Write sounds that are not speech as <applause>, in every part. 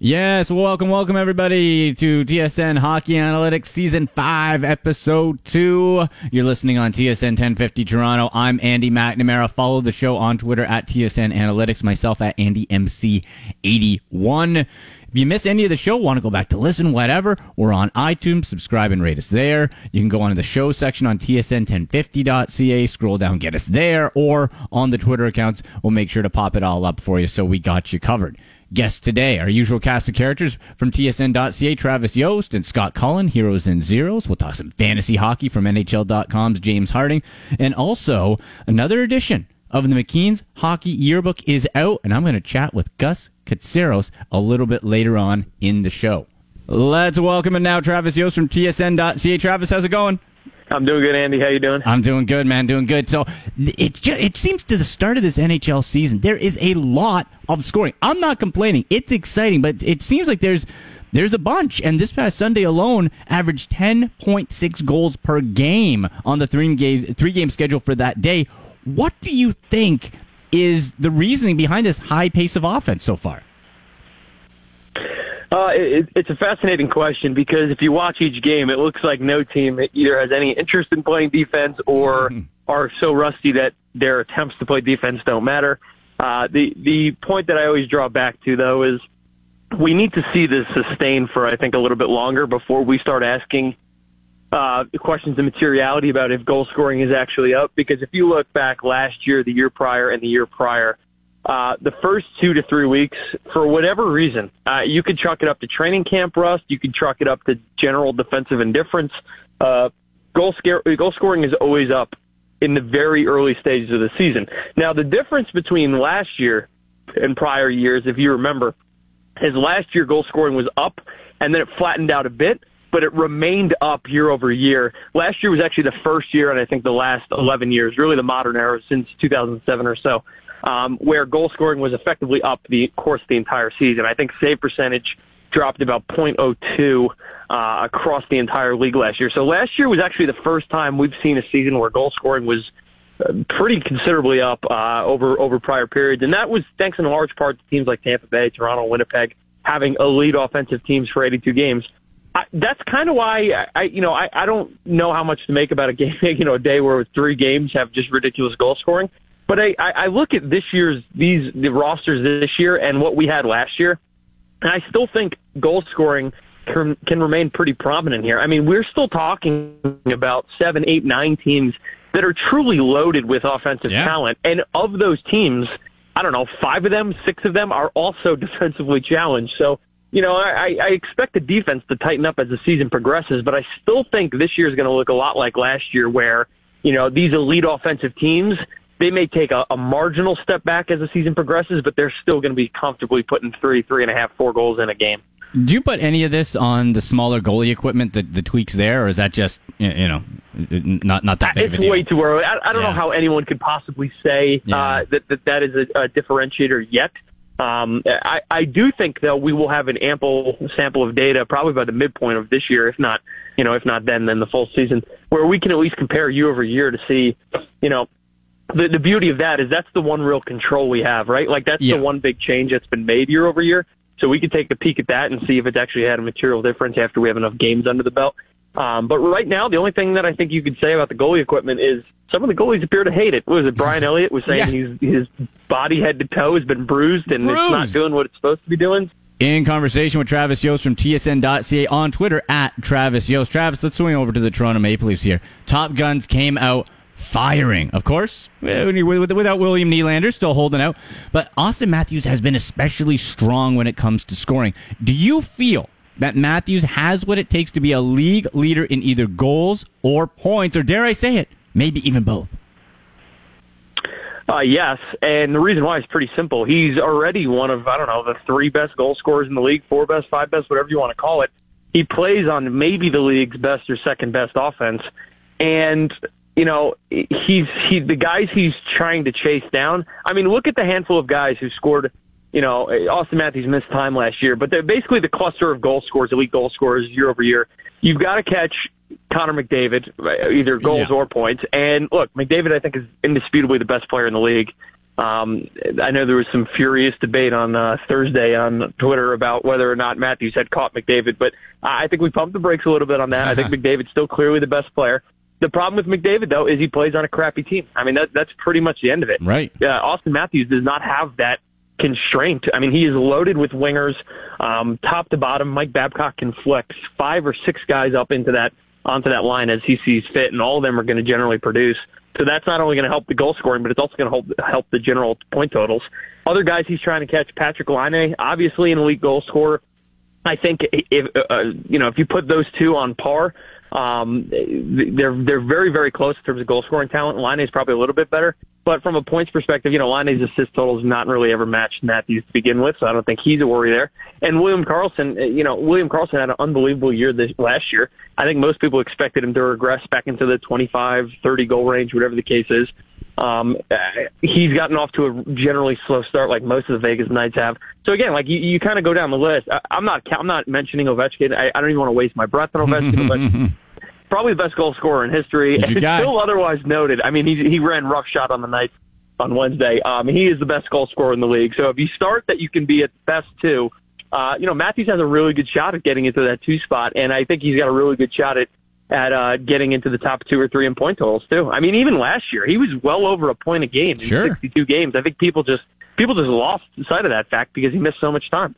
Yes, welcome, welcome everybody to TSN Hockey Analytics Season 5, Episode 2. You're listening on TSN 1050 Toronto. I'm Andy McNamara. Follow the show on Twitter at TSN Analytics, myself at AndyMC81. If you miss any of the show, want to go back to listen, whatever, we're on iTunes. Subscribe and rate us there. You can go on to the show section on tsn1050.ca, scroll down, get us there, or on the Twitter accounts. We'll make sure to pop it all up for you so we got you covered. Guests today, our usual cast of characters from TSN.ca, Travis Yost and Scott Cullen, Heroes and Zeros. We'll talk some fantasy hockey from NHL.com's James Harding. And also, another edition of the McKeen's Hockey Yearbook is out, and I'm going to chat with Gus Katsaros a little bit later on in the show. Let's welcome it now, Travis Yost from TSN.ca. Travis, how's it going? I'm doing good, Andy. How you doing? I'm doing good, man. Doing good. So it's just, it seems to the start of this NHL season, there is a lot of scoring. I'm not complaining. It's exciting, but it seems like there's there's a bunch. And this past Sunday alone, averaged 10.6 goals per game on the three game three game schedule for that day. What do you think is the reasoning behind this high pace of offense so far? Uh, it, it's a fascinating question because if you watch each game, it looks like no team either has any interest in playing defense or mm-hmm. are so rusty that their attempts to play defense don't matter. Uh, the the point that I always draw back to though is we need to see this sustain for I think a little bit longer before we start asking uh, questions of materiality about if goal scoring is actually up. Because if you look back last year, the year prior, and the year prior, uh, the first two to three weeks, for whatever reason, uh, you could chalk it up to training camp rust. You could chalk it up to general defensive indifference. Uh, goal, scare, goal scoring is always up in the very early stages of the season. Now, the difference between last year and prior years, if you remember, is last year goal scoring was up and then it flattened out a bit, but it remained up year over year. Last year was actually the first year, and I think the last 11 years, really the modern era since 2007 or so, um, where goal scoring was effectively up the course of the entire season. I think save percentage dropped about 0.02 uh, across the entire league last year. So last year was actually the first time we've seen a season where goal scoring was uh, pretty considerably up uh, over over prior periods, and that was thanks in large part to teams like Tampa Bay, Toronto, Winnipeg having elite offensive teams for 82 games. I, that's kind of why I, I, you know, I, I don't know how much to make about a game, <laughs> you know, a day where three games have just ridiculous goal scoring. But I, I look at this year's these the rosters this year and what we had last year, and I still think goal scoring can, can remain pretty prominent here. I mean, we're still talking about seven, eight, nine teams that are truly loaded with offensive yeah. talent, and of those teams, I don't know, five of them, six of them are also <laughs> defensively challenged. So you know, I, I expect the defense to tighten up as the season progresses, but I still think this year is going to look a lot like last year, where you know these elite offensive teams they may take a, a marginal step back as the season progresses, but they're still going to be comfortably putting three, three and a half, four goals in a game. Do you put any of this on the smaller goalie equipment, the, the tweaks there, or is that just you know not not that big it's way too early. I, I don't yeah. know how anyone could possibly say yeah. uh, that, that that is a, a differentiator yet. Um, I, I do think though we will have an ample sample of data probably by the midpoint of this year, if not, you know, if not then, then the full season, where we can at least compare year over year to see, you know, the, the beauty of that is that's the one real control we have, right? Like that's yeah. the one big change that's been made year over year. So we could take a peek at that and see if it's actually had a material difference after we have enough games under the belt. Um, but right now, the only thing that I think you could say about the goalie equipment is some of the goalies appear to hate it. What was it? Brian Elliott was saying yeah. he's, his body head to toe has been bruised and bruised. it's not doing what it's supposed to be doing. In conversation with Travis Yost from TSN.ca on Twitter at Travis Yost. Travis, let's swing over to the Toronto Maple Leafs here. Top Guns came out firing. Of course, without William Nylander still holding out. But Auston Matthews has been especially strong when it comes to scoring. Do you feel that Matthews has what it takes to be a league leader in either goals or points, or dare I say it, maybe even both? Uh, yes, and the reason why is pretty simple. He's already one of, I don't know, the three best goal scorers in the league, four best, five best, whatever you want to call it. He plays on maybe the league's best or second best offense. And you know, he's he the guys he's trying to chase down. I mean, look at the handful of guys who scored. You know, Auston Matthews missed time last year, but they're basically the cluster of goal scorers, elite goal scorers year over year. You've got to catch Connor McDavid, either goals yeah. or points. And look, McDavid, I think, is indisputably the best player in the league. Um, I know there was some furious debate on uh, Thursday on Twitter about whether or not Matthews had caught McDavid, but I think we pumped the brakes a little bit on that. I think McDavid's still clearly the best player. The problem with McDavid though is he plays on a crappy team. I mean that that's pretty much the end of it. Right. Yeah, Auston Matthews does not have that constraint. I mean, he is loaded with wingers, um, top to bottom. Mike Babcock can flex five or six guys up into that onto that line as he sees fit, and all of them are going to generally produce. So that's not only going to help the goal scoring, but it's also going to help help the general point totals. Other guys he's trying to catch, Patrick Laine, obviously an elite goal scorer. I think if uh, you know if you put those two on par, um, they're they're very very close in terms of goal scoring talent. Laine is probably a little bit better, but from a points perspective, you know Laine's assist total is not really ever matched Matthews to begin with, so I don't think he's a worry there. And William Karlsson, uh, you know William Karlsson had an unbelievable year this last year. I think most people expected him to regress back into the 25, 30 goal range, whatever the case is. Um, he's gotten off to a generally slow start, like most of the Vegas Knights have. So again, like you, you kind of go down the list. I, I'm not, I'm not mentioning Ovechkin. I, I don't even want to waste my breath on Ovechkin, but <laughs> probably the best goal scorer in history, and still otherwise noted. I mean, he he ran roughshod on the Knights on Wednesday. Um, he is the best goal scorer in the league. So if you start that, you can be at best two. Uh, you know, Matthews has a really good shot at getting into that two spot, and I think he's got a really good shot at at uh, getting into the top two or three in point totals too. I mean, even last year he was well over a point a game in sure. 62 games. I think people just people just lost sight of that fact because he missed so much time.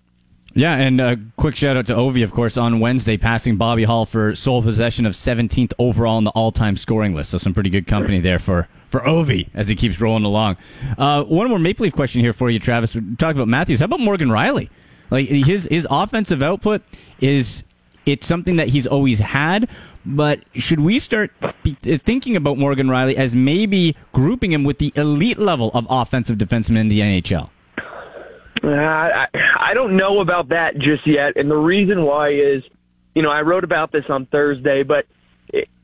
Yeah, and a quick shout out to Ovi, of course, on Wednesday, passing Bobby Hull for sole possession of 17th overall on the all-time scoring list. So some pretty good company there for for Ovi as he keeps rolling along. Uh, one more Maple Leaf question here for you, Travis. We're talking about Matthews. How about Morgan Rielly? Like his his offensive output is it's something that he's always had, but should we start thinking about Morgan Rielly as maybe grouping him with the elite level of offensive defensemen in the NHL? Uh, I, I don't know about that just yet. And the reason why is, you know, I wrote about this on Thursday, but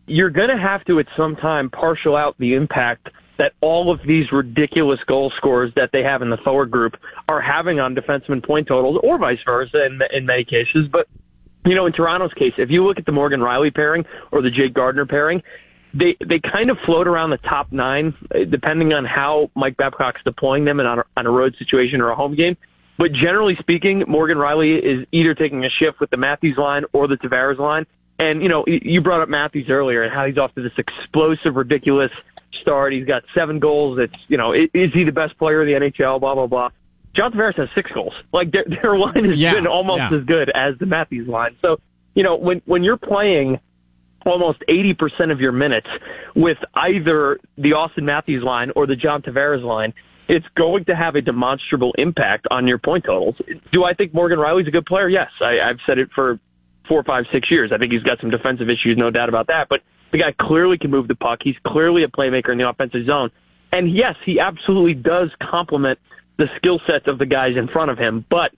you're going to have to at some time partial out the impact that all of these ridiculous goal scorers that they have in the forward group are having on defenseman point totals or vice versa in, in many cases. But, you know, in Toronto's case, if you look at the Morgan Rielly pairing or the Jake Gardiner pairing, they they kind of float around the top nine, uh, depending on how Mike Babcock's deploying them in on a, on a road situation or a home game. But generally speaking, Morgan Rielly is either taking a shift with the Matthews line or the Tavares line. And you know, you brought up Matthews earlier and how he's off to this explosive, ridiculous start. He's got seven goals. It's you know, is he the best player in the NHL? Blah blah blah. John Tavares has six goals. Like their, their line has yeah, been almost yeah. as good as the Matthews line. So you know, when when you're playing almost 80% of your minutes with either the Auston Matthews line or the John Tavares line, it's going to have a demonstrable impact on your point totals. Do I think Morgan Rielly's a good player? Yes. I, I've said it for four, five, six years. I think he's got some defensive issues, no doubt about that. But the guy clearly can move the puck. He's clearly a playmaker in the offensive zone. And yes, he absolutely does complement the skill sets of the guys in front of him. But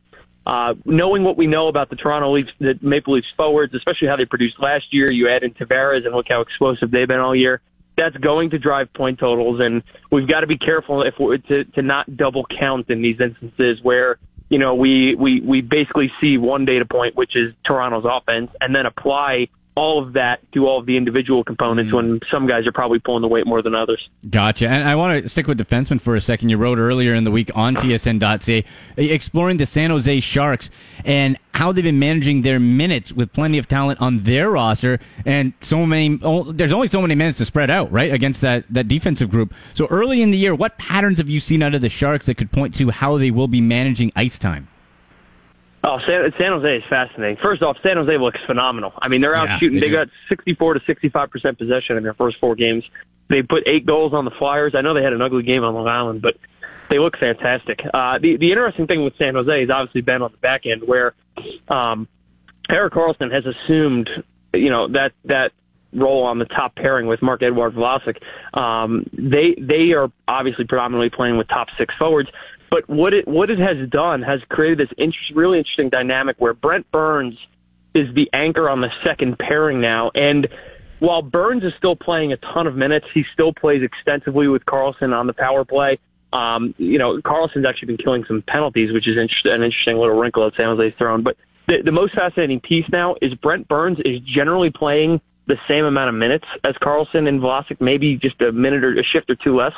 uh, knowing what we know about the Toronto Leafs, the Maple Leafs forwards, especially how they produced last year, you add in Tavares and look how explosive they've been all year. That's going to drive point totals, and we've got to be careful if we're to to not double count in these instances where you know we we we basically see one data point, which is Toronto's offense, and then apply all of that to all of the individual components mm. when some guys are probably pulling the weight more than others. Gotcha. And I want to stick with defensemen for a second. You wrote earlier in the week on TSN.ca exploring the San Jose Sharks and how they've been managing their minutes with plenty of talent on their roster and so many oh, there's only so many minutes to spread out, right, against that that defensive group. So early in the year, what patterns have you seen out of the Sharks that could point to how they will be managing ice time? Oh, San, San Jose is fascinating. First off, San Jose looks phenomenal. I mean, they're out yeah, shooting. They, they got 64 to 65 percent possession in their first four games. They put eight goals on the Flyers. I know they had an ugly game on Long Island, but they look fantastic. Uh, the the interesting thing with San Jose has obviously been on the back end where um, Erik Karlsson has assumed, you know, that that role on the top pairing with Marc-Edouard Vlasic. Um, they they are obviously predominantly playing with top six forwards. But what it what it has done has created this interest, really interesting dynamic where Brent Burns is the anchor on the second pairing now, and while Burns is still playing a ton of minutes, he still plays extensively with Karlsson on the power play. Um, you know, Karlsson's actually been killing some penalties, which is an interesting little wrinkle that San Jose's thrown. But the, the most fascinating piece now is Brent Burns is generally playing the same amount of minutes as Karlsson and Vlasic, maybe just a minute or a shift or two less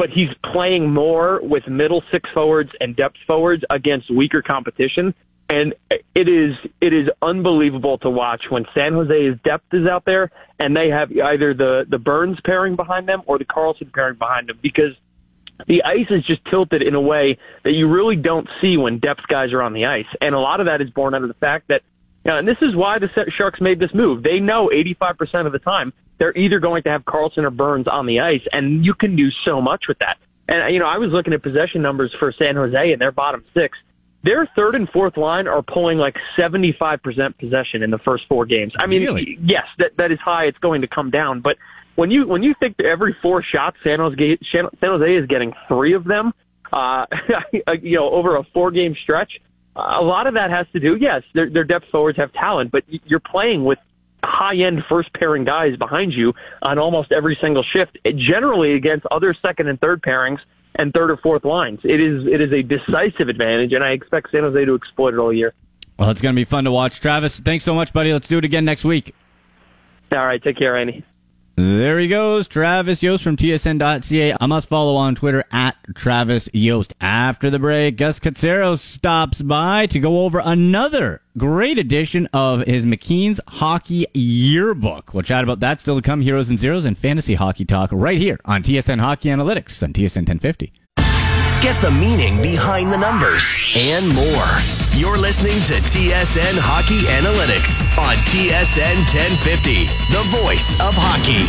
but he's playing more with middle six forwards and depth forwards against weaker competition. And it is it is unbelievable to watch when San Jose's depth is out there and they have either the the Burns pairing behind them or the Karlsson pairing behind them because the ice is just tilted in a way that you really don't see when depth guys are on the ice. And a lot of that is born out of the fact that, know, and this is why the Sharks made this move. They know 85% of the time they're either going to have Karlsson or Burns on the ice, and you can do so much with that. And, you know, I was looking at possession numbers for San Jose and their bottom six. Their third and fourth line are pulling like 75% possession in the first four games. I mean, really? yes, that, that is high. It's going to come down, but when you when you think that every four shots San Jose San Jose is getting three of them, uh, <laughs> you know, over a four game stretch, a lot of that has to do. Yes, their, their depth forwards have talent, but you're playing with high end first pairing guys behind you on almost every single shift. Eh, generally against other second and third pairings and third or fourth lines. It is it is a decisive advantage, and I expect San Jose to exploit it all year. Well, it's going to be fun to watch. Travis, thanks so much, buddy. Let's do it again next week. All right, take care, Andy. There he goes, Travis Yost from TSN.ca. I must follow on Twitter at Travis Yost. After the break, Gus Katsaros stops by to go over another great edition of his McKeen's Hockey Yearbook. We'll chat about that still to come, Heroes and Zeros and Fantasy Hockey Talk right here on TSN Hockey Analytics on TSN 1050. Get the meaning behind the numbers and more. You're listening to TSN Hockey Analytics on TSN 1050, the voice of hockey.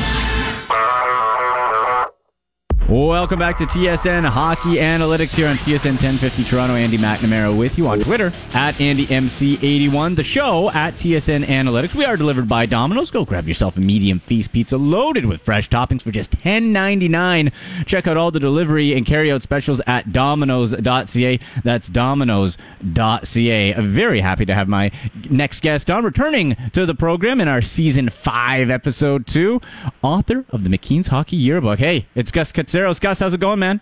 Welcome back to TSN Hockey Analytics here on TSN 1050 Toronto. Andy McNamara with you on Twitter at AndyMC81. The show at TSN Analytics. We are delivered by Domino's. Go grab yourself a medium feast pizza loaded with fresh toppings for just $10.99. Check out all the delivery and carryout specials at Domino's.ca. That's Domino's.ca. Very happy to have my next guest on, returning to the program in our season five, episode two, author of the McKeen's Hockey Yearbook. Hey, it's Gus Katsaros. Gus, how's it going, man?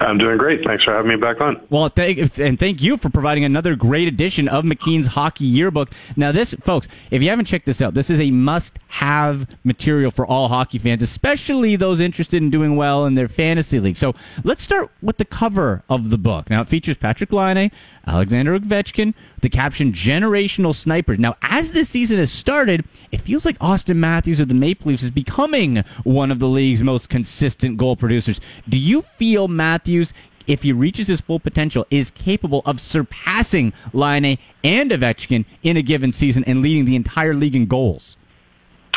I'm doing great. Thanks for having me back on. Well, thank, and thank you for providing another great edition of McKeen's Hockey Yearbook. Now, this, folks, if you haven't checked this out, this is a must-have material for all hockey fans, especially those interested in doing well in their fantasy league. So let's start with the cover of the book. Now, it features Patrick Laine, Alexander Ovechkin, the caption "Generational Snipers." Now, as this season has started, it feels like Auston Matthews of the Maple Leafs is becoming one of the league's most consistent goal producers. Do you feel Matthews? If he reaches his full potential, is capable of surpassing Laine and Ovechkin in a given season and leading the entire league in goals.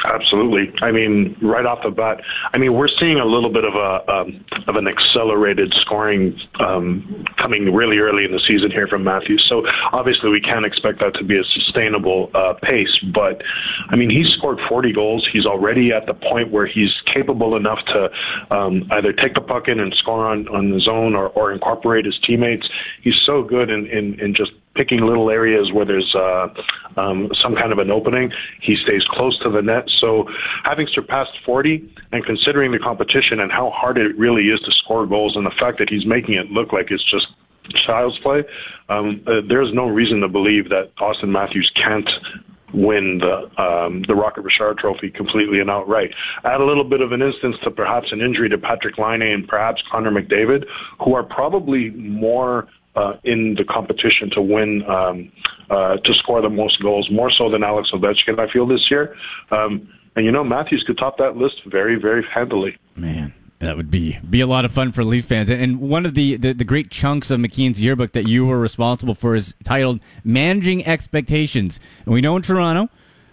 Absolutely. I mean, right off the bat, I mean, we're seeing a little bit of a um, of an accelerated scoring um, coming really early in the season here from Matthews. So obviously, we can't expect that to be a sustainable uh, pace. But I mean, he's scored 40 goals. He's already at the point where he's capable enough to um, either take the puck in and score on on his own or, or incorporate his teammates. He's so good in in, in just picking little areas where there's uh, um, some kind of an opening. He stays close to the net. So having surpassed 40 and considering the competition and how hard it really is to score goals and the fact that he's making it look like it's just child's play, um, uh, there's no reason to believe that Auston Matthews can't win the um, the Rocket Richard Trophy completely and outright. Add a little bit of an instance to perhaps an injury to Patrick Laine and perhaps Connor McDavid, who are probably more uh, in the competition to win, um, uh, to score the most goals, more so than Alex Ovechkin, I feel, this year. Um, and, you know, Matthews could top that list very, very handily. Man. That would be be a lot of fun for Leaf fans. And one of the, the, the, great chunks of McKeen's yearbook that you were responsible for is titled Managing Expectations. And we know in Toronto,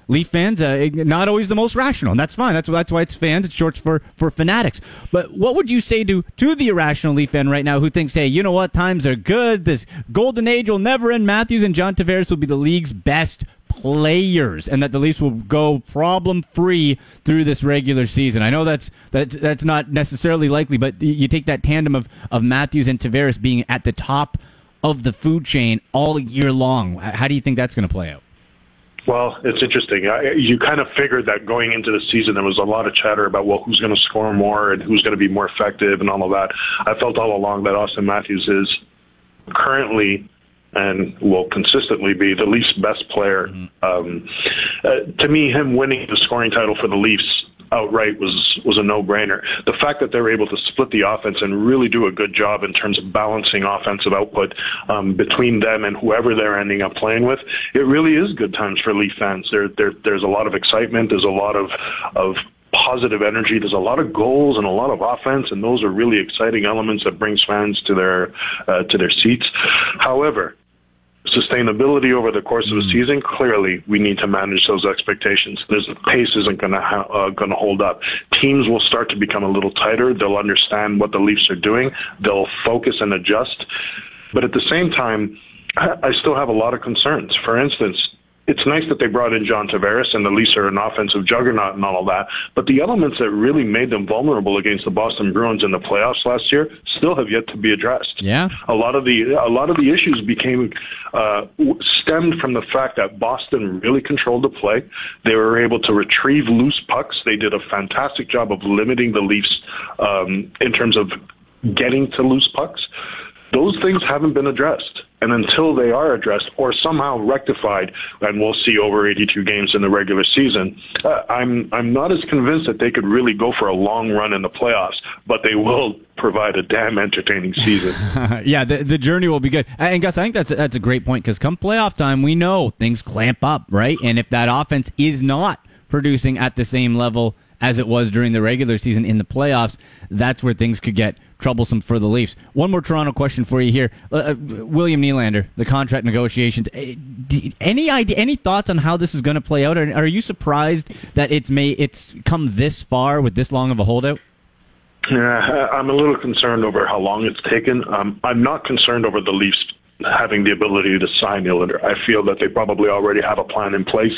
Leaf fans, uh, not always the most rational, and that's fine. That's that's why it's fans. It's short for for fanatics. But what would you say to to the irrational Leaf fan right now who thinks, hey, you know what, times are good. This golden age will never end. Matthews and John Tavares will be the league's best players, and that the Leafs will go problem free through this regular season. I know that's that's that's not necessarily likely, but you take that tandem of of Matthews and Tavares being at the top of the food chain all year long. How do you think that's going to play out? Well, it's interesting. I, you kind of figured that going into the season, there was a lot of chatter about well, who's going to score more and who's going to be more effective and all of that. I felt all along that Auston Matthews is currently and will consistently be the Leafs' best player. Mm-hmm. Um, uh, to me, him winning the scoring title for the Leafs outright was was a no-brainer. The fact that they're able to split the offense and really do a good job in terms of balancing offensive output um, between them and whoever they're ending up playing with, it really is good times for Leaf fans. There, there there's a lot of excitement. There's a lot of of positive energy. There's a lot of goals and a lot of offense, and those are really exciting elements that brings fans to their uh, to their seats. However, sustainability over the course of a mm. season, clearly we need to manage those expectations. There's, the pace isn't going to ha- uh, going to hold up. Teams will start to become a little tighter. They'll understand what the Leafs are doing. They'll focus and adjust. But at the same time, I still have a lot of concerns. For instance, it's nice that they brought in John Tavares and the Leafs are an offensive juggernaut and all that, but the elements that really made them vulnerable against the Boston Bruins in the playoffs last year still have yet to be addressed. Yeah, a lot of the a lot of the issues became uh, stemmed from the fact that Boston really controlled the play. They were able to retrieve loose pucks. They did a fantastic job of limiting the Leafs um, in terms of getting to loose pucks. Those things haven't been addressed. And until they are addressed or somehow rectified, and we'll see over 82 games in the regular season, uh, I'm I'm not as convinced that they could really go for a long run in the playoffs, but they will provide a damn entertaining season. <laughs> yeah, the, the journey will be good. And Gus, I think that's that's a great point because come playoff time, we know things clamp up, right? And if that offense is not producing at the same level as it was during the regular season in the playoffs, that's where things could get troublesome for the Leafs. One more Toronto question for you here, uh, uh William Nylander, the contract negotiations. Uh, any idea, any thoughts on how this is going to play out? Are, are you surprised that it's may it's come this far with this long of a holdout? Yeah, I'm a little concerned over how long it's taken. Um, I'm not concerned over the Leafs having the ability to sign Nylander. I feel that they probably already have a plan in place.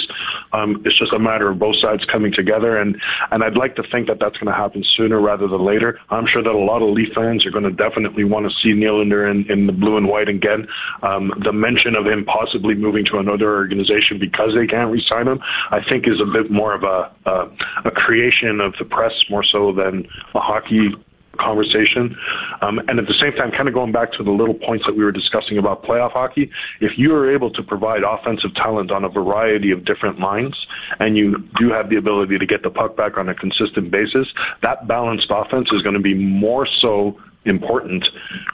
Um, it's just a matter of both sides coming together, and and I'd like to think that that's going to happen sooner rather than later. I'm sure that a lot of Leaf fans are going to definitely want to see Nylander in, in the blue and white again. Um, the mention of him possibly moving to another organization because they can't re-sign him, I think, is a bit more of a a, a creation of the press more so than a hockey conversation. Um, and at the same time, kind of going back to the little points that we were discussing about playoff hockey, if you are able to provide offensive talent on a variety of different lines and you do have the ability to get the puck back on a consistent basis, that balanced offense is going to be more so important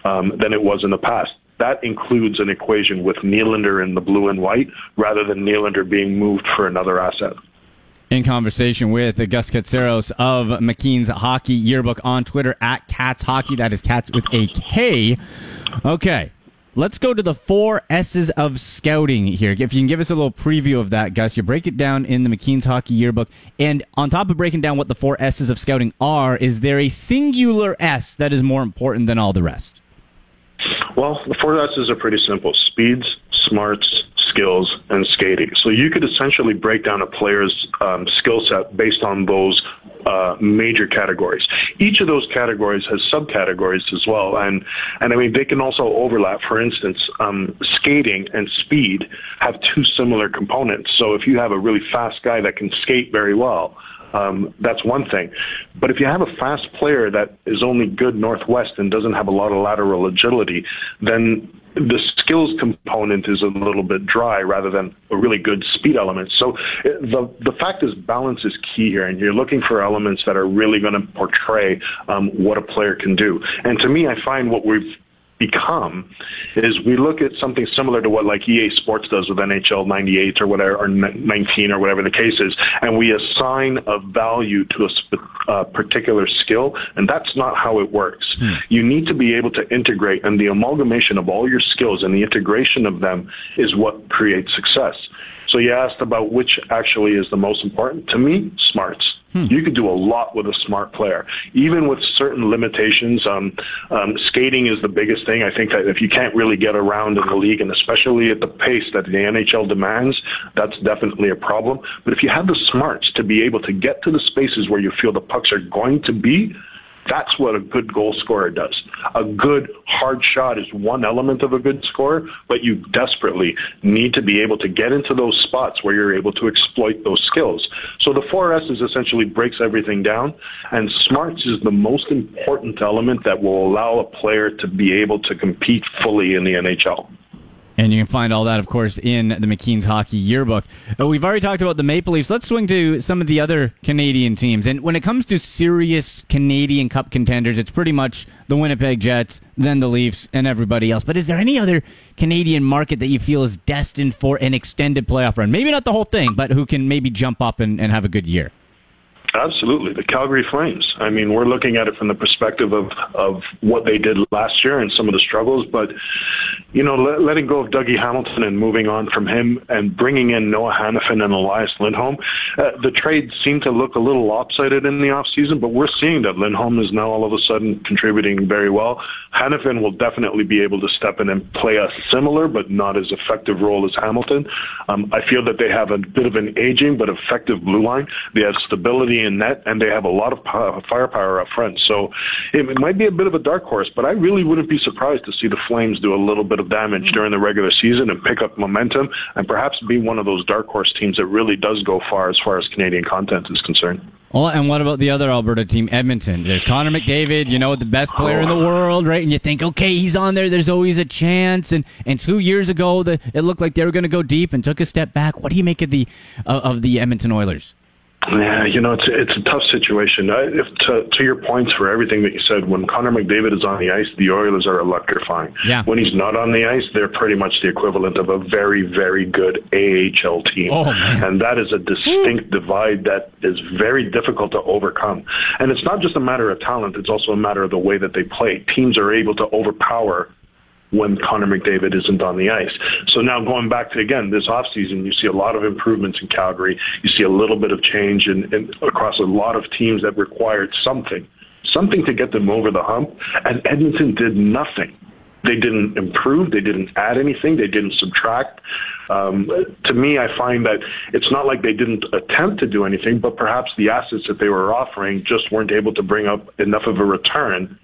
um, than it was in the past that includes an equation with Nylander in the blue and white rather than Nylander being moved for another asset in conversation with Gus Katsaros of McKeen's Hockey Yearbook on Twitter at Kats Hockey. That is Kats with a K. Okay. Let's go to the four S's of scouting here. If you can give us a little preview of that, Gus, you break it down in the McKeen's Hockey Yearbook. And on top of breaking down what the four S's of scouting are, is there a singular S that is more important than all the rest? Well, the four S's are pretty simple speeds, smarts, skills, and skating. So you could essentially break down a player's um, skill set based on those uh, major categories. Each of those categories has subcategories as well, and and I mean they can also overlap. For instance, um, skating and speed have two similar components. So if you have a really fast guy that can skate very well, um, that's one thing. But if you have a fast player that is only good northwest and doesn't have a lot of lateral agility, then the skills component is a little bit dry rather than a really good speed element. So the the fact is balance is key here, and you're looking for elements that are really going to portray um, what a player can do. And to me, I find what we've become is we look at something similar to what like EA Sports does with NHL 98 or whatever, or 19 or whatever the case is, and we assign a value to a sp- uh, particular skill, and that's not how it works. Hmm. You need to be able to integrate, and the amalgamation of all your skills and the integration of them is what creates success. So you asked about which actually is the most important. To me, smarts. Hmm. You could do a lot with a smart player, even with certain limitations. Um, um, skating is the biggest thing. I think that if you can't really get around in the league, and especially at the pace that the NHL demands, that's definitely a problem. But if you have the smarts to be able to get to the spaces where you feel the pucks are going to be, that's what a good goal scorer does. A good hard shot is one element of a good scorer, but you desperately need to be able to get into those spots where you're able to exploit those skills. So the 4S is essentially breaks everything down, and smarts is the most important element that will allow a player to be able to compete fully in the NHL. And you can find all that, of course, in the McKeen's Hockey Yearbook. Uh, we've already talked about the Maple Leafs. Let's swing to some of the other Canadian teams. And when it comes to serious Canadian Cup contenders, it's pretty much the Winnipeg Jets, then the Leafs, and everybody else. But is there any other Canadian market that you feel is destined for an extended playoff run? Maybe not the whole thing, but who can maybe jump up and, and have a good year? Absolutely, the Calgary Flames. I mean, we're looking at it from the perspective of of what they did last year and some of the struggles, but you know, let, letting go of Dougie Hamilton and moving on from him and bringing in Noah Hanifin and Elias Lindholm, uh, the trades seem to look a little lopsided in the off season, but we're seeing that Lindholm is now all of a sudden contributing very well. Hanifin will definitely be able to step in and play a similar but not as effective role as Hamilton. Um, I feel that they have a bit of an aging but effective blue line. They have stability in net, and they have a lot of firepower up front. So it, it might be a bit of a dark horse, but I really wouldn't be surprised to see the Flames do a little bit of damage during the regular season and pick up momentum, and perhaps be one of those dark horse teams that really does go far as far as Canadian content is concerned. Well, and what about the other Alberta team, Edmonton? There's Connor McDavid, you know, the best player in the world, right? And you think, okay, he's on there. There's always a chance. And and two years ago, the, it looked like they were going to go deep and took a step back. What do you make of the uh, of the Edmonton Oilers? Yeah, you know, it's it's a tough situation. I, if to, to your points for everything that you said, when Connor McDavid is on the ice, the Oilers are electrifying. Yeah. When he's not on the ice, they're pretty much the equivalent of a very, very good AHL team. Oh, man. And that is a distinct hmm. divide that is very difficult to overcome. And it's not just a matter of talent, it's also a matter of the way that they play. Teams are able to overpower when Connor McDavid isn't on the ice. So now going back to again this offseason, you see a lot of improvements in Calgary. You see a little bit of change in, in across a lot of teams that required something, something to get them over the hump. And Edmonton did nothing. They didn't improve. They didn't add anything. They didn't subtract. Um, to me, I find that it's not like they didn't attempt to do anything, but perhaps the assets that they were offering just weren't able to bring up enough of a return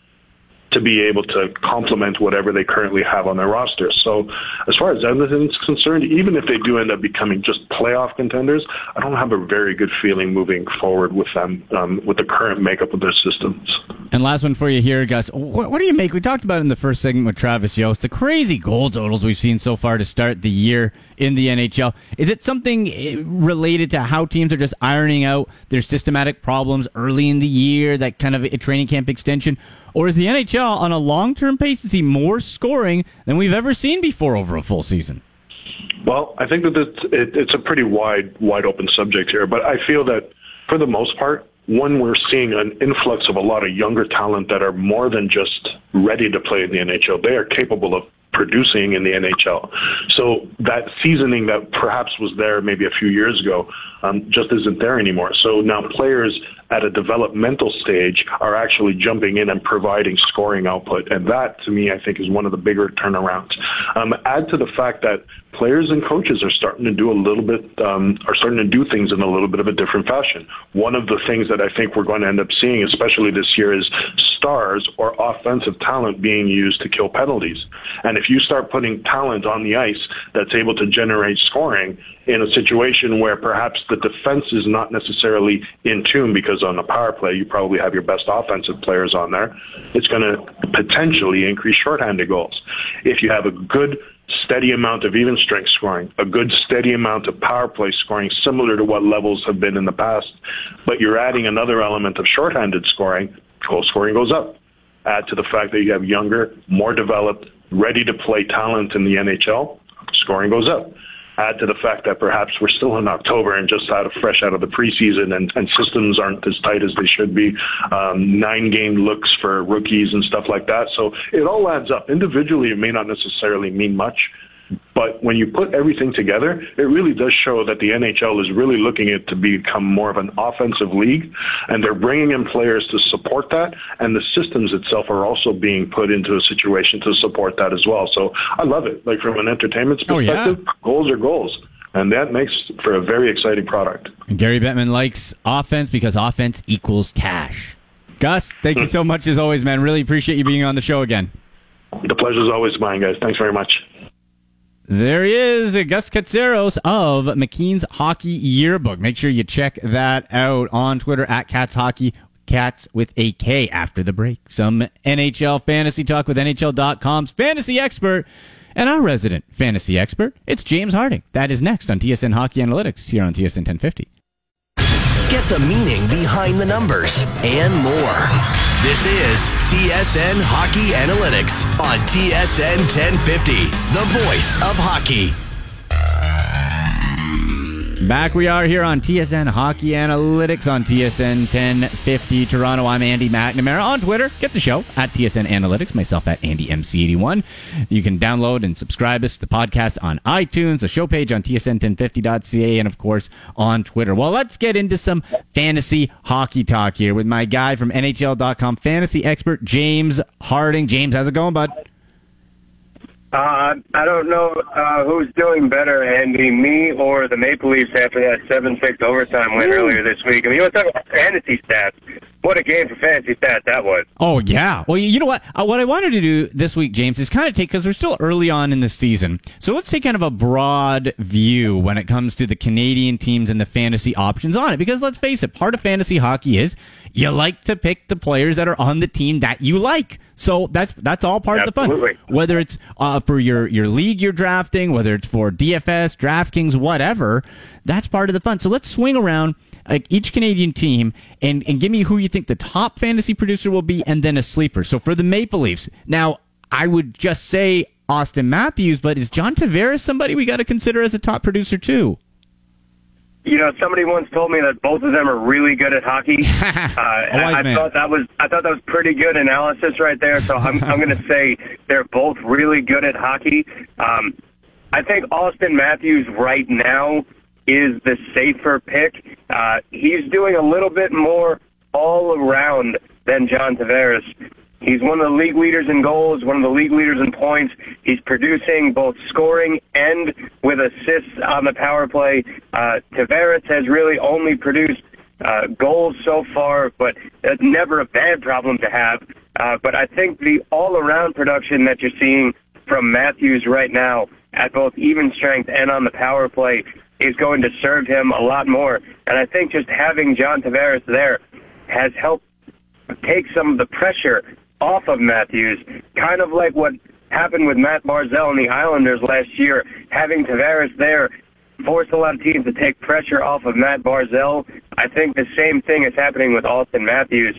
to be able to complement whatever they currently have on their roster. So, as far as Edmonton's concerned, even if they do end up becoming just playoff contenders, I don't have a very good feeling moving forward with them um, with the current makeup of their systems. And last one for you here, Gus. What, what, do you make? We talked about in the first segment with Travis Yost, the crazy goal totals we've seen so far to start the year in the NHL. Is it something eh, related to how teams are just ironing out their systematic problems early in the year, that kind of a training camp extension? Or is the NHL on a long term pace to see more scoring than we've ever seen before over a full season? Well, I think that it's, it, it's a pretty wide, wide open subject here, but I feel that for the most part, one, we're seeing an influx of a lot of younger talent that are more than just ready to play in the NHL. They are capable of producing in the NHL. So that seasoning that perhaps was there maybe a few years ago um, just isn't there anymore. So now players at a developmental stage are actually jumping in and providing scoring output. And that, to me, I think is one of the bigger turnarounds. Um, add to the fact that players and coaches are starting to do a little bit, um, are starting to do things in a little bit of a different fashion. One of the things that I think we're going to end up seeing, especially this year, is stars or offensive talent being used to kill penalties. And if you start putting talent on the ice that's able to generate scoring in a situation where perhaps the defense is not necessarily in tune because on the power play you probably have your best offensive players on there, it's going to potentially increase shorthanded goals. If you have a good steady amount of even strength scoring, a good steady amount of power play scoring, similar to what levels have been in the past, but you're adding another element of shorthanded scoring, goal scoring goes up. Add to the fact that you have younger, more developed, ready to play talent in the NHL, scoring goes up. Add to the fact that perhaps we're still in October and just out of fresh out of the preseason, and, and systems aren't as tight as they should be. Um, nine game looks for rookies and stuff like that. So it all adds up. Individually, it may not necessarily mean much, but when you put everything together, it really does show that the NHL is really looking at to become more of an offensive league, and they're bringing in players to support that, and the systems itself are also being put into a situation to support that as well. So I love it. Like from an entertainment perspective, oh, yeah. goals are goals. And that makes for a very exciting product. And Gary Bettman likes offense because offense equals cash. Gus, thank you so much as always, man. Really appreciate you being on the show again. The pleasure is always mine, guys. Thanks very much. There he is, Gus Katsaros of McKeen's Hockey Yearbook. Make sure you check that out on Twitter at Kats Hockey. Kats with a K after the break. Some NHL fantasy talk with NHL.com's fantasy expert And our resident fantasy expert, it's James Harding. That is next on TSN Hockey Analytics here on TSN 1050. Get the meaning behind the numbers and more. This is TSN Hockey Analytics on TSN 1050, the voice of hockey. Back we are here on TSN Hockey Analytics on TSN 1050 Toronto. I'm Andy McNamara on Twitter. Get the show at TSN Analytics. Myself at AndyMC81. You can download and subscribe us to the podcast on iTunes, the show page on TSN1050.ca, and of course on Twitter. Well, let's get into some fantasy hockey talk here with my guy from NHL.com, fantasy expert James Harding. James, how's it going, bud? Uh, I don't know uh, who's doing better, Andy, me or the Maple Leafs after that 7-6 overtime win earlier this week. I mean, you want to talk about fantasy stats. What a game for fantasy stats that was. Oh, yeah. Well, you know what? Uh, what I wanted to do this week, James, is kind of take, because we're still early on in the season. So let's take kind of a broad view when it comes to the Canadian teams and the fantasy options on it. Because let's face it, part of fantasy hockey is you like to pick the players that are on the team that you like. So that's that's all part Absolutely. of the fun. Whether it's uh, for your your league you're drafting, whether it's for DFS, DraftKings, whatever, that's part of the fun. So let's swing around like each Canadian team and and give me who you think the top fantasy producer will be, and then a sleeper. So for the Maple Leafs, now I would just say Auston Matthews, but is John Tavares somebody we got to consider as a top producer too? You know, somebody once told me that both of them are really good at hockey. <laughs> Uh, and I, thought that was I thought that was pretty good analysis right there. So I'm I'm going to say they're both really good at hockey. Um, I think Auston Matthews right now is the safer pick. Uh, he's doing a little bit more all around than John Tavares. He's one of the league leaders in goals, one of the league leaders in points. He's producing both scoring and with assists on the power play. Uh, Tavares has really only produced uh, goals so far, but that's never a bad problem to have. Uh, but I think the all-around production that you're seeing from Matthews right now at both even strength and on the power play is going to serve him a lot more. And I think just having John Tavares there has helped take some of the pressure off of Matthews, kind of like what happened with Matt Barzal and the Islanders last year. Having Tavares there forced a lot of teams to take pressure off of Matt Barzal. I think the same thing is happening with Auston Matthews.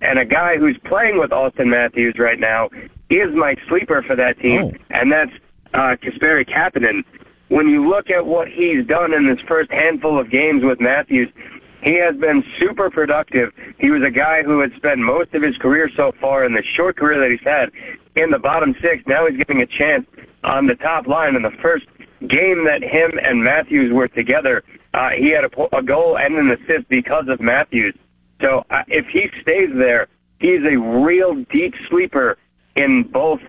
And a guy who's playing with Auston Matthews right now is my sleeper for that team, Oh. and that's uh, Kasperi Kapanen. When you look at what he's done in his first handful of games with Matthews, he has been super productive. He was a guy who had spent most of his career so far in the short career that he's had in the bottom six. Now he's getting a chance on the top line. In the first game that him and Matthews were together, uh, he had a, a goal and an assist because of Matthews. So uh, if he stays there, he's a real deep sleeper in both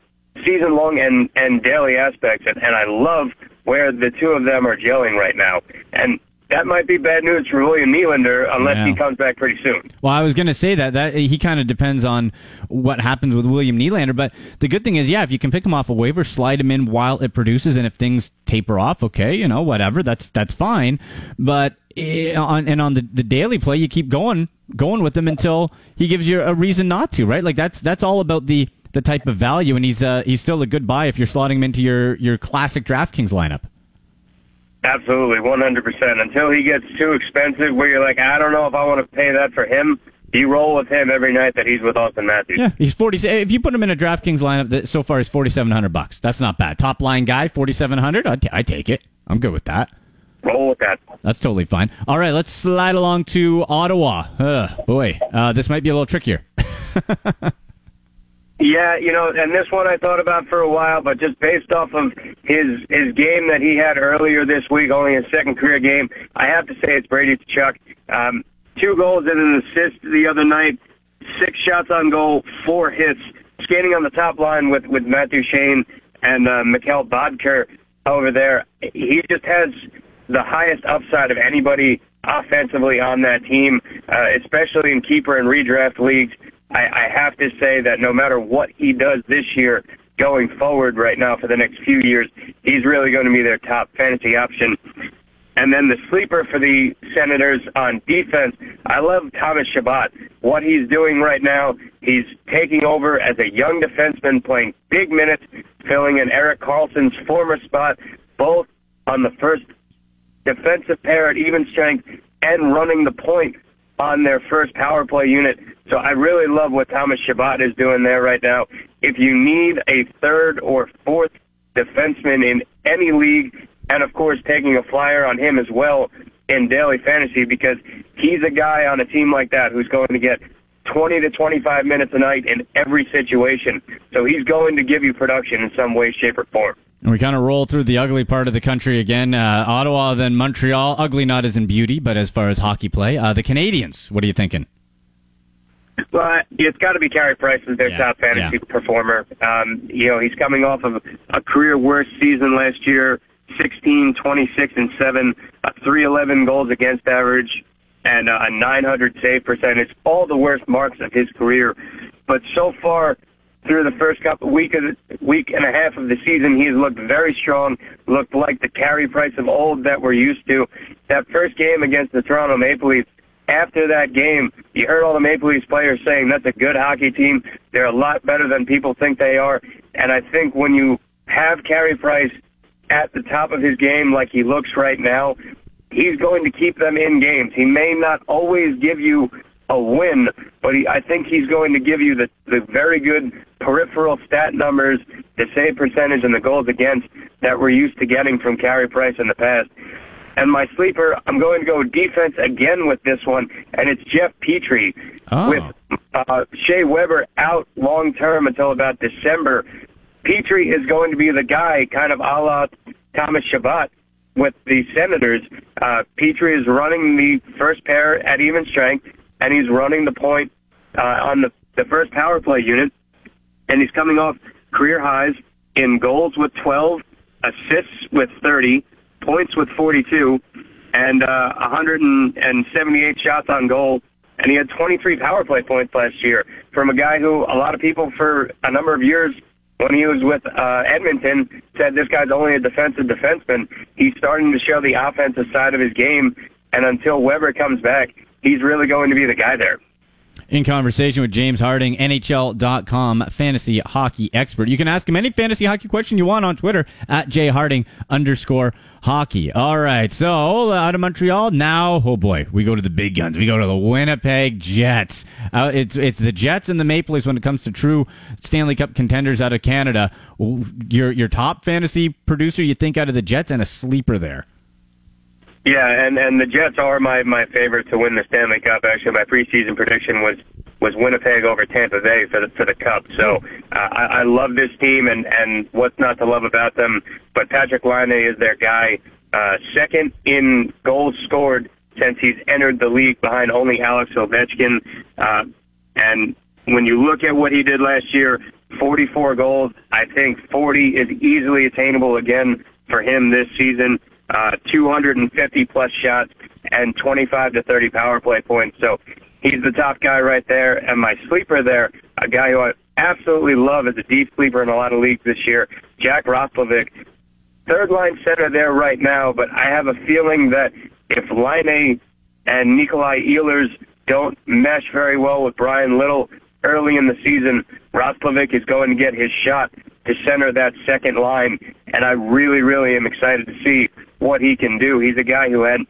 season long and, and daily aspects. And, and I love where the two of them are gelling right now. And that might be bad news for William Nylander unless Yeah. he comes back pretty soon. Well, I was going to say that that he kind of depends on what happens with William Nylander, but the good thing is, yeah, if you can pick him off a waiver, slide him in while it produces, and if things taper off, okay, you know, whatever, that's that's fine. But eh, on and on the, the daily play, you keep going going with him until he gives you a reason not to, right? Like that's that's all about the the type of value, and he's uh, he's still a good buy if you're slotting him into your your classic DraftKings lineup. Absolutely, 100%. Until he gets too expensive where you're like, I don't know if I want to pay that for him, you roll with him every night that he's with Auston Matthews. Yeah, he's forty. If you put him in a DraftKings lineup that so far is forty seven hundred bucks, that's not bad. Top line guy, forty seven hundred. I I take it. I'm good with that. Roll with that. That's totally fine. All right, let's slide along to Ottawa. Ugh, boy, uh, this might be a little trickier. <laughs> Yeah, you know, and this one I thought about for a while, but just based off of his his game that he had earlier this week, only his second career game, I have to say it's Brady Tkachuk. Um, two goals and an assist the other night, six shots on goal, four hits, skating on the top line with with Matt Duchene and uh, Mikkel Boedker over there. He just has the highest upside of anybody offensively on that team, uh, especially in keeper and redraft leagues. I, I have to say that no matter what he does this year, going forward right now for the next few years, he's really going to be their top fantasy option. And then the sleeper for the Senators on defense, I love Thomas Chabot. What he's doing right now, he's taking over as a young defenseman, playing big minutes, filling in Erik Karlsson's former spot, both on the first defensive pair at even strength and running the point on their first power play unit. So I really love what Thomas Chabot is doing there right now. If you need a third or fourth defenseman in any league, and of course taking a flyer on him as well in daily fantasy because he's a guy on a team like that who's going to get 20 to 25 minutes a night in every situation. So he's going to give you production in some way, shape, or form. And we kind of roll through the ugly part of the country again. Uh, Ottawa, then Montreal. Ugly not as in beauty, but as far as hockey play. Uh, the Canadiens, what are you thinking? Well, it's got to be Carey Price as their Yeah, top fantasy yeah. performer. Um, you know, he's coming off of a career worst season last year, 16, 26, and 7, a 311 goals against average, and a 900 save percentage, all the worst marks of his career. But so far, through the first couple week of the, week and a half of the season, he's looked very strong, looked like the Carey Price of old that we're used to. That first game against the Toronto Maple Leafs, after that game, you heard all the Maple Leafs players saying that's a good hockey team. They're a lot better than people think they are. And I think when you have Carey Price at the top of his game like he looks right now, he's going to keep them in games. He may not always give you a win, but he, I think he's going to give you the, the very good peripheral stat numbers, the save percentage, and the goals against that we're used to getting from Carey Price in the past. And my sleeper, I'm going to go defense again with this one, and it's Jeff Petry Oh. with uh, Shea Weber out long term until about December. Petry is going to be the guy, kind of a la Thomas Chabot with the Senators. Uh, Petry is running the first pair at even strength, and he's running the point uh, on the, the first power play unit, and he's coming off career highs in goals with 12, assists with 30, points with 42, and uh, 178 shots on goal. And he had 23 power play points last year from a guy who a lot of people for a number of years when he was with uh, Edmonton said this guy's only a defensive defenseman. He's starting to show the offensive side of his game, and until Weber comes back, he's really going to be the guy there. In conversation with James Harding, NHL.com fantasy hockey expert. You can ask him any fantasy hockey question you want on Twitter at jharding underscore hockey. All right. So out of Montreal now, oh boy, we go to the big guns. We go to the Winnipeg Jets. Uh, it's, it's the Jets and the Maple Leafs when it comes to true Stanley Cup contenders out of Canada. Your, your top fantasy producer, you think out of the Jets and a sleeper there. Yeah, and and the Jets are my my favorite to win the Stanley Cup. Actually, my preseason prediction was was Winnipeg over Tampa Bay for the for the Cup. So uh, I, I love this team, and and what's not to love about them? But Patrik Laine is their guy. Uh, second in goals scored since he's entered the league, behind only Alex Ovechkin. Uh, and when you look at what he did last year, 44 goals. I think 40 is easily attainable again for him this season uh, 250 plus shots and 25 to 30 power play points. So he's the top guy right there. And my sleeper there, a guy who I absolutely love as a deep sleeper in a lot of leagues this year, Jack Roslovic. Third line center there right now, but I have a feeling that if Laine and Nikolai Ehlers don't mesh very well with Bryan Little early in the season, Roslovic is going to get his shot to center that second line, and I really, really am excited to see what he can do. He's a guy who had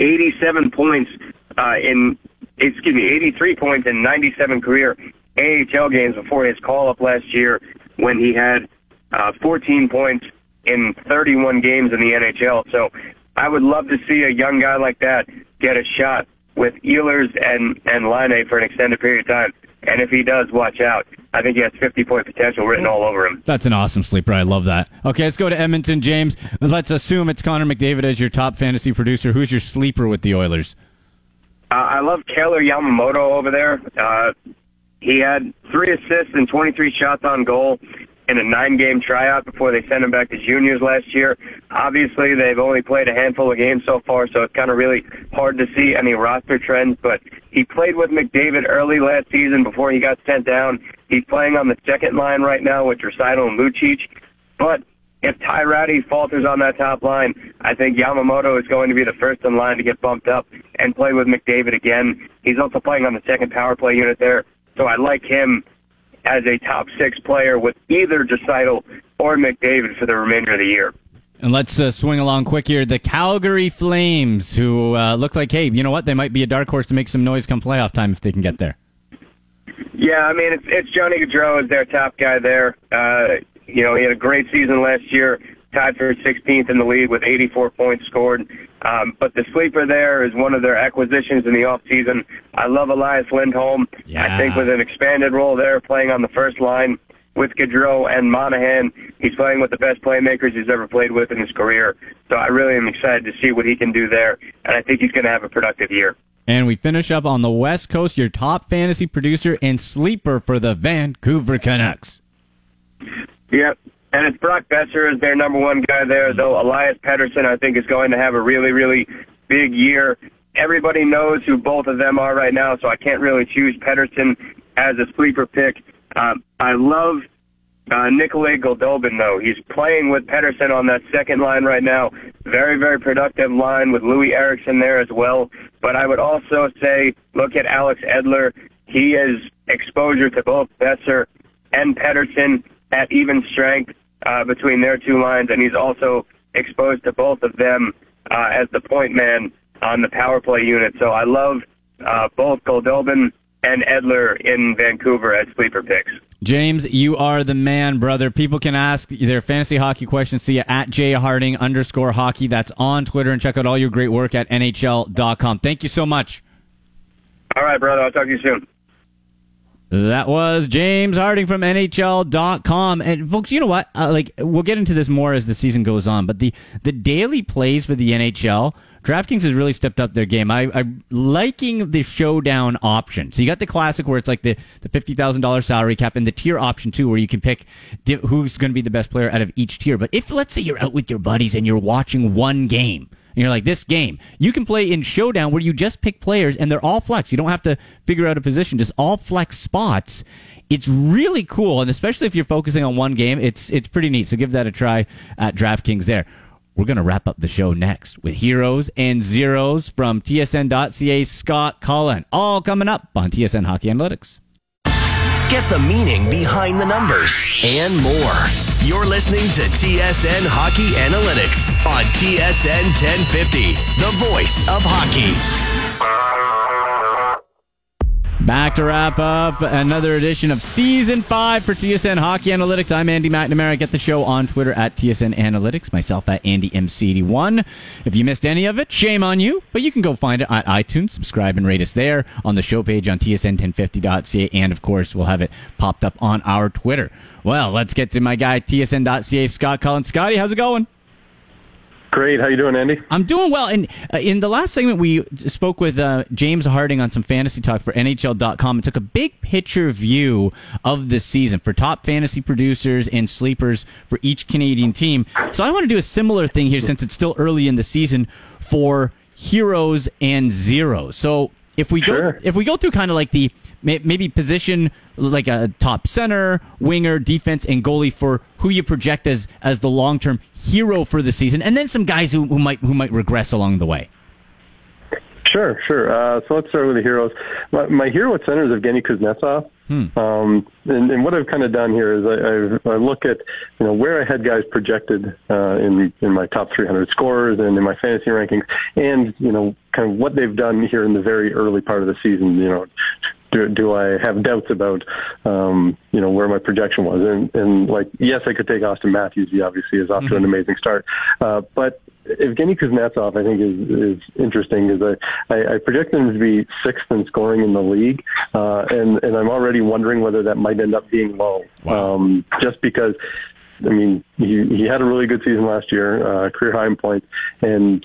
87 points uh, in, excuse me, 83 points in 97 career AHL games before his call up last year when he had uh, 14 points in 31 games in the NHL. So I would love to see a young guy like that get a shot with Ehlers and, and Laine for an extended period of time. And if he does, watch out. I think he has 50 point potential written all over him. That's an awesome sleeper. I love that. Okay, let's go to Edmonton, James. Let's assume it's Connor McDavid as your top fantasy producer. Who's your sleeper with the Oilers? Uh, I love Kailer Yamamoto over there. Uh, he had three assists and 23 shots on goal in a nine-game tryout before they sent him back to juniors last year. Obviously, they've only played a handful of games so far, so it's kind of really hard to see any roster trends. But he played with McDavid early last season before he got sent down. He's playing on the second line right now with Draisaitl and Lucic. But if Ty Rattie falters on that top line, I think Yamamoto is going to be the first in line to get bumped up and play with McDavid again. He's also playing on the second power play unit there, so I like him as a top six player with either Draisaitl or McDavid for the remainder of the year. And let's uh, swing along quick here. The Calgary Flames, who uh, look like, hey, you know what? They might be a dark horse to make some noise come playoff time if they can get there. Yeah, I mean, it's, it's Johnny Gaudreau is their top guy there. Uh, you know, he had a great season last year, tied for 16th in the league with 84 points scored. Um, but the sleeper there is one of their acquisitions in the offseason. I love Elias Lindholm. Yeah. I think with an expanded role there, playing on the first line, with Gaudreau and Monahan. He's playing with the best playmakers he's ever played with in his career. So I really am excited to see what he can do there, and I think he's going to have a productive year. And we finish up on the West Coast, your top fantasy producer and sleeper for the Vancouver Canucks. Yep. And it's Brock Boeser is their number one guy there, though Elias Pettersson, I think, is going to have a really, really big year. Everybody knows who both of them are right now, so I can't really choose Pettersson as a sleeper pick. Um, I love uh, Nikolai Goldobin, though. He's playing with Pettersson on that second line right now. Very, very productive line with Louis Eriksson there as well. But I would also say, look at Alex Edler. He has exposure to both Boeser and Pettersson at even strength uh, between their two lines, and he's also exposed to both of them uh, as the point man on the power play unit. So I love uh, both Goldobin and Edler in Vancouver as sleeper picks. James, you are the man, brother. People can ask their fantasy hockey questions to you at jharding underscore hockey. That's on Twitter and check out all your great work at NHL.com. Thank you so much. All right, brother. I'll talk to you soon. That was James Harding from NHL.com. And folks, you know what? Uh, like we'll get into this more as the season goes on, but the the daily plays for the NHL, DraftKings has really stepped up their game. I, I'm liking the showdown option. So you got the classic where it's like the, the fifty thousand dollars salary cap, and the tier option too, where you can pick di- who's going to be the best player out of each tier. But if let's say you're out with your buddies and you're watching one game and you're like, this game, you can play in Showdown where you just pick players and they're all flex. You don't have to figure out a position, just all flex spots. It's really cool, and especially if you're focusing on one game, it's it's pretty neat. So give that a try at DraftKings there. We're going to wrap up the show next with heroes and zeros from TSN.ca Scott Cullen. All coming up on TSN Hockey Analytics. Get the meaning behind the numbers and more. You're listening to TSN Hockey Analytics on TSN 1050, the voice of hockey. Back to wrap up another edition of season five for TSN Hockey Analytics. I'm Andy McNamara. Get the show on Twitter at TSN Analytics, myself at AndyMC81. If you missed any of it, shame on you, but you can go find it at iTunes, subscribe and rate us there on the show page on TSN1050.ca, and of course, we'll have it popped up on our Twitter. Well, let's get to my guy, TSN.ca, Scott Collins. Scotty, how's it going? Great. How you doing, Andy? I'm doing well. And uh, in the last segment, we spoke with uh, James Harding on some fantasy talk for NHL.com and took a big picture view of the season for top fantasy producers and sleepers for each Canadian team. So I want to do a similar thing here since it's still early in the season for heroes and zeros. So if we Sure. go if we go through kind of like the maybe position like a top center, winger, defense, and goalie for who you project as as the long term hero for the season, and then some guys who, who might who might regress along the way. Sure, sure. Uh, so let's start with the heroes. My, my hero at center is Evgeny Kuznetsov. Um, and, and what I've kind of done here is I, I've, I look at you know where I had guys projected uh, in in my top 300 scorers and in my fantasy rankings, and you know kind of what they've done here in the very early part of the season. You know, do, do I have doubts about um, you know where my projection was? And, and like yes, I could take Auston Matthews. He obviously is off to an amazing start, uh, but Evgeny Kuznetsov, I think, is is interesting. Is I, I, I project him to be sixth in scoring in the league, uh, and and I'm already wondering whether that might end up being low, um, just because. I mean, he he had a really good season last year, uh, career high in points, and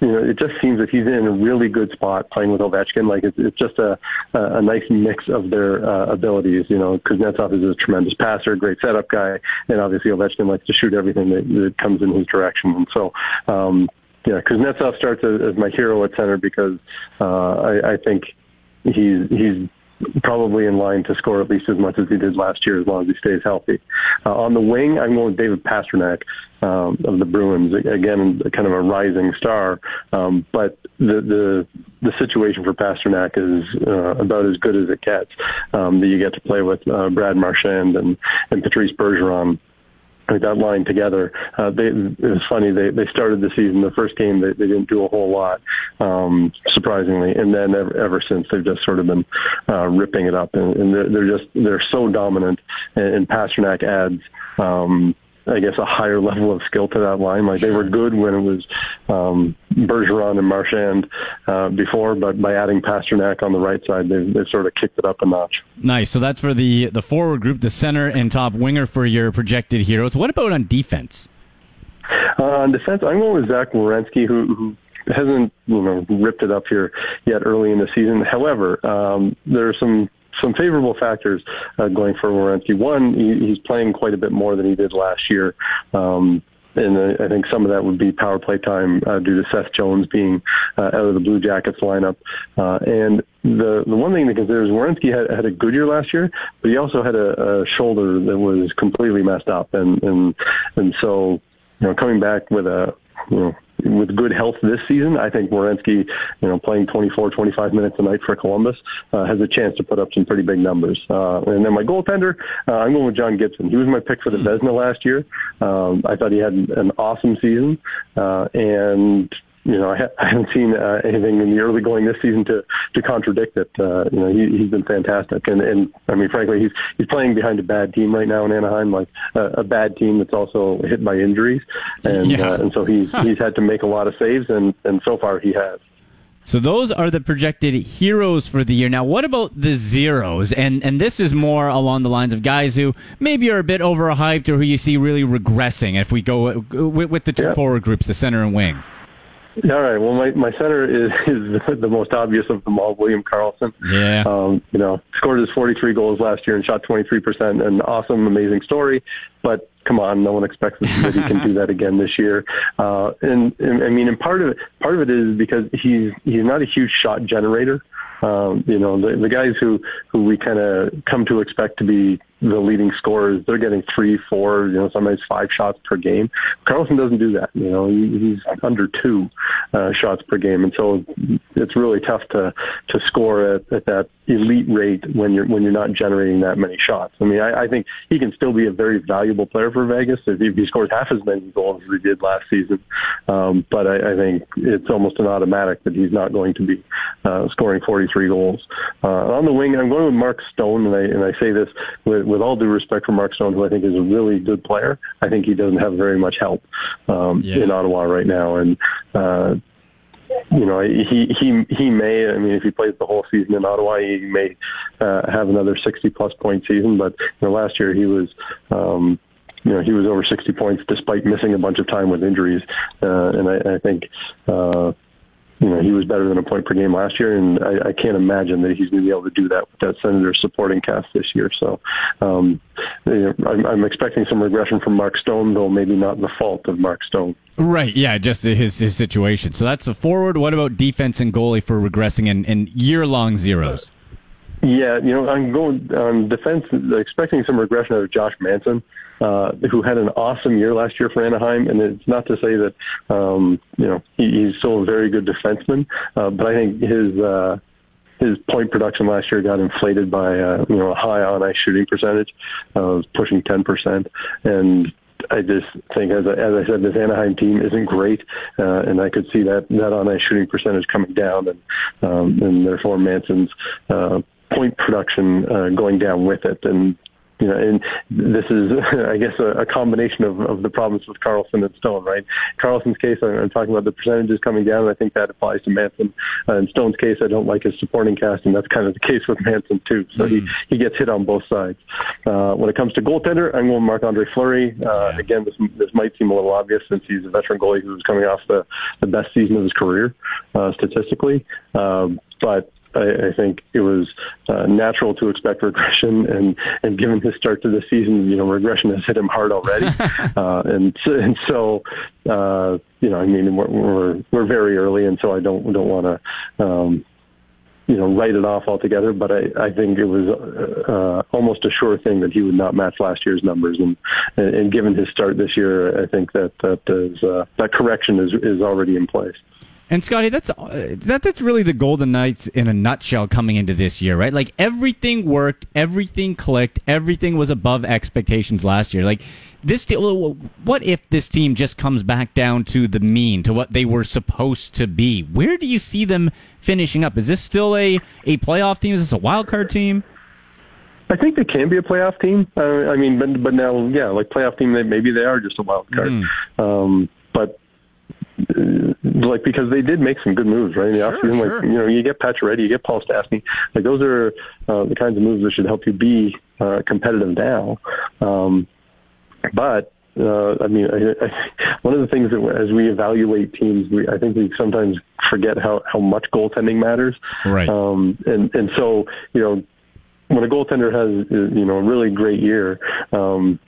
you know, it just seems that he's in a really good spot playing with Ovechkin. Like it's, it's just a, a nice mix of their uh, abilities. You know, Kuznetsov is a tremendous passer, great setup guy, and obviously Ovechkin likes to shoot everything that, that comes in his direction. And so, um, yeah, Kuznetsov starts as, as my hero at center because uh, I, I think he's he's probably in line to score at least as much as he did last year, as long as he stays healthy. Uh, on the wing, I'm going with David Pastrnak um, of the Bruins. Again, kind of a rising star, um, but the the the situation for Pastrnak is uh, about as good as it gets. Um, that you get to play with uh, Brad Marchand and and Patrice Bergeron that line together. Uh, they, it was funny. They they started the season. The first game they, they didn't do a whole lot, um, surprisingly, and then ever, ever since they've just sort of been uh, ripping it up, and, and they're, they're just they're so dominant. And, and Pastrnak adds. Um, I guess a higher level of skill to that line. Like they were good when it was um, Bergeron and Marchand uh, before, but by adding Pastrnak on the right side, they've, they've sort of kicked it up a notch. Nice. So that's for the the forward group, the center and top winger for your projected heroes. What about on defense? Uh, on defense, I'm going with Zach Werenski, who, who hasn't you know ripped it up here yet early in the season. However, um, there are some some favorable factors uh, going for Werenski. One, he, he's playing quite a bit more than he did last year. Um, and I think some of that would be power play time uh, due to Seth Jones being uh, out of the Blue Jackets lineup. Uh, and the the one thing to consider is Werenski had, had a good year last year, but he also had a, a shoulder that was completely messed up, and and and so you know coming back with a you know with good health this season, I think Werenski, you know, playing 24, 25 minutes a night for Columbus, uh, has a chance to put up some pretty big numbers. Uh, and then my goaltender, uh, I'm going with John Gibson. He was my pick for the. Vezina last year. Um, I thought he had an awesome season, uh, and you know, I, ha- I haven't seen uh, anything in the early going this season to to contradict it. Uh, you know, he, he's been fantastic, and and I mean, frankly, he's he's playing behind a bad team right now in Anaheim, like uh, a bad team that's also hit by injuries, and yeah. uh, and so he's he's had to make a lot of saves, and and so far he has. So those are the projected heroes for the year. Now, what about the zeros? And and this is more along the lines of guys who maybe are a bit overhyped or who you see really regressing. If we go with, with the two yeah. forward groups, the center and wing. All right. Well, my, my center is, <laughs> is the most obvious of them all, William Karlsson. Yeah. Um, you know, scored his 43 goals last year and shot 23%. An awesome, amazing story. But come on, no one expects that he can do <laughs> that again this year. Uh, and, and I mean, and part of it, part of it is because he's he's not a huge shot generator. Um, you know, the, the guys who who we kind of come to expect to be the leading scorers, they're getting three, four, you know, sometimes five shots per game. Karlsson doesn't do that. You know, he, he's under two uh, shots per game, and so it's really tough to to score at, at that elite rate when you're when you're not generating that many shots. I mean, I, I think he can still be a very valuable player for Vegas if he, if he scores half as many goals as he did last season. Um, but I, I think it's almost an automatic that he's not going to be uh, scoring 43 goals. Uh, on the wing, I'm going with Mark Stone, and I and I say this with with all due respect for Mark Stone, who I think is a really good player, I think he doesn't have very much help um, yeah. in Ottawa right now. And uh, you know, he he he may. I mean, if he plays the whole season in Ottawa, he may uh, have another 60 plus point season. But you know, last year he was. Um, you know, he was over 60 points despite missing a bunch of time with injuries, uh, and I, I think uh, you know, he was better than a point per game last year, and I, I can't imagine that he's going to be able to do that with that Senator supporting cast this year. So, um, you know, I'm, I'm expecting some regression from Mark Stone, though maybe not the fault of Mark Stone. Right, yeah, just his his situation. So that's a forward. What about defense and goalie for regressing and, and year long zeros? Yeah, you know, I'm going on defense, expecting some regression out of Josh Manson uh, who had an awesome year last year for Anaheim. And it's not to say that um, you know he, he's still a very good defenseman, uh, but I think his uh, his point production last year got inflated by uh, you know a high on ice shooting percentage, uh, pushing ten percent, and I just think, as I, as I said, this Anaheim team isn't great, uh, and I could see that that on ice shooting percentage coming down, and um, and therefore Manson's uh, point production uh, going down with it. And you know, and this is, <laughs> I guess, a, a combination of, of the problems with Karlsson and Stone, right? Karlsson's case, I'm, I'm talking about the percentages coming down, and I think that applies to Manson. Uh, in Stone's case, I don't like his supporting cast, and that's kind of the <laughs> case with Manson too. So mm. he he gets hit on both sides. Uh, when it comes to goaltender, I'm going Marc Andre Fleury. Uh, again, this this might seem a little obvious since he's a veteran goalie who's coming off the the best season of his career uh, statistically, um, but I, I think it was uh, natural to expect regression, and and given his start to the season, you know, regression has hit him hard already, <laughs> uh, and and so uh, you know, I mean, we're, we're we're very early, and so I don't don't want to. Um, you know, write it off altogether, but I, I think it was uh, almost a sure thing that he would not match last year's numbers, and and, given his start this year, I think that that is uh, that correction is is already in place. And Scotty, that's uh, that that's really the Golden Knights in a nutshell coming into this year, right? Like everything worked, everything clicked, everything was above expectations last year. Like this, what if this team just comes back down to the mean, to what they were supposed to be? Where do you see them finishing up? Is this still a a playoff team? Is this a wild card team? I think they can be a playoff team. Uh, I mean, but but now, yeah, like playoff team, maybe they are just a wild card. Mm. Um, but like because they did make some good moves, right? In the sure, offseason, sure. like you know, you get Pacioretty, you get Paul Stastny. Like those are uh, the kinds of moves that should help you be uh, competitive now. Um, but uh, I mean, I, I, one of the things that as we evaluate teams, we, I think we sometimes forget how how much goaltending matters. Right. Um, and and so you know, when a goaltender has you know a really great year, um,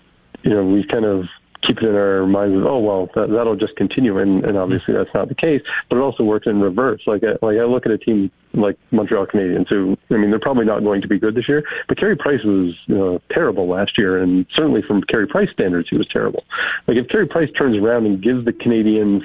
you know, we kind of keep it in our minds of, oh well, that, that'll just continue, and, and obviously that's not the case. But it also works in reverse. Like I, like I look at a team like Montreal Canadiens, who I mean they're probably not going to be good this year, but Carey Price was you terrible last year, and certainly from Carey Price standards, he was terrible. Like if Carey Price turns around and gives the Canadiens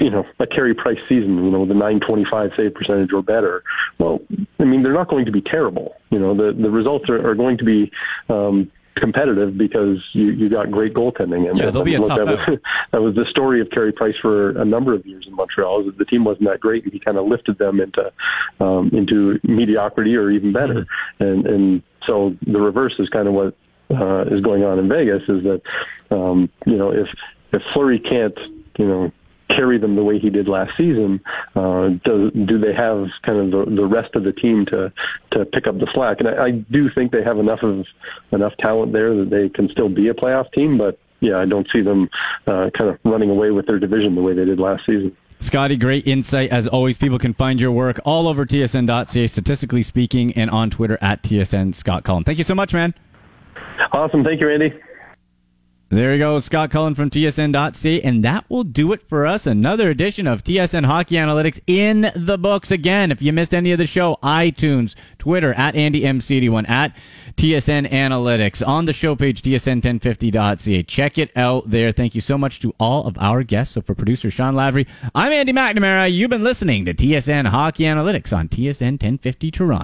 you know, a Carey Price season, you know, a 925 save percentage or better. Well, I mean, they're not going to be terrible. You know, the the results are, are going to be um, competitive because you, you got great goaltending. And, yeah, they'll be a tough that, was, <laughs> that was the story of Carey Price for a number of years in Montreal. Is that the team wasn't that great, and he kind of lifted them into um, into mediocrity or even better. Mm-hmm. And and so the reverse is kind of what uh, is going on in Vegas. Is that um, you know if if Fleury can't you know carry them the way he did last season, uh, do, do they have kind of the, the rest of the team to to pick up the slack? And I, I do think they have enough of enough talent there that they can still be a playoff team. But yeah, I don't see them uh, kind of running away with their division the way they did last season. Scotty, great insight. As always, people can find your work all over tsn.ca, statistically speaking, and on Twitter at TSN Scott Cullen. Thank you so much, man. Awesome. Thank you, Andy. There you go, Scott Cullen from TSN.ca, and that will do it for us. Another edition of TSN Hockey Analytics in the books. Again, if you missed any of the show, iTunes, Twitter, at AndyMCD1, at TSN Analytics, on the show page, TSN1050.ca. Check it out there. Thank you so much to all of our guests. So for producer Sean Lavery, I'm Andy McNamara. You've been listening to TSN Hockey Analytics on TSN 1050 Toronto.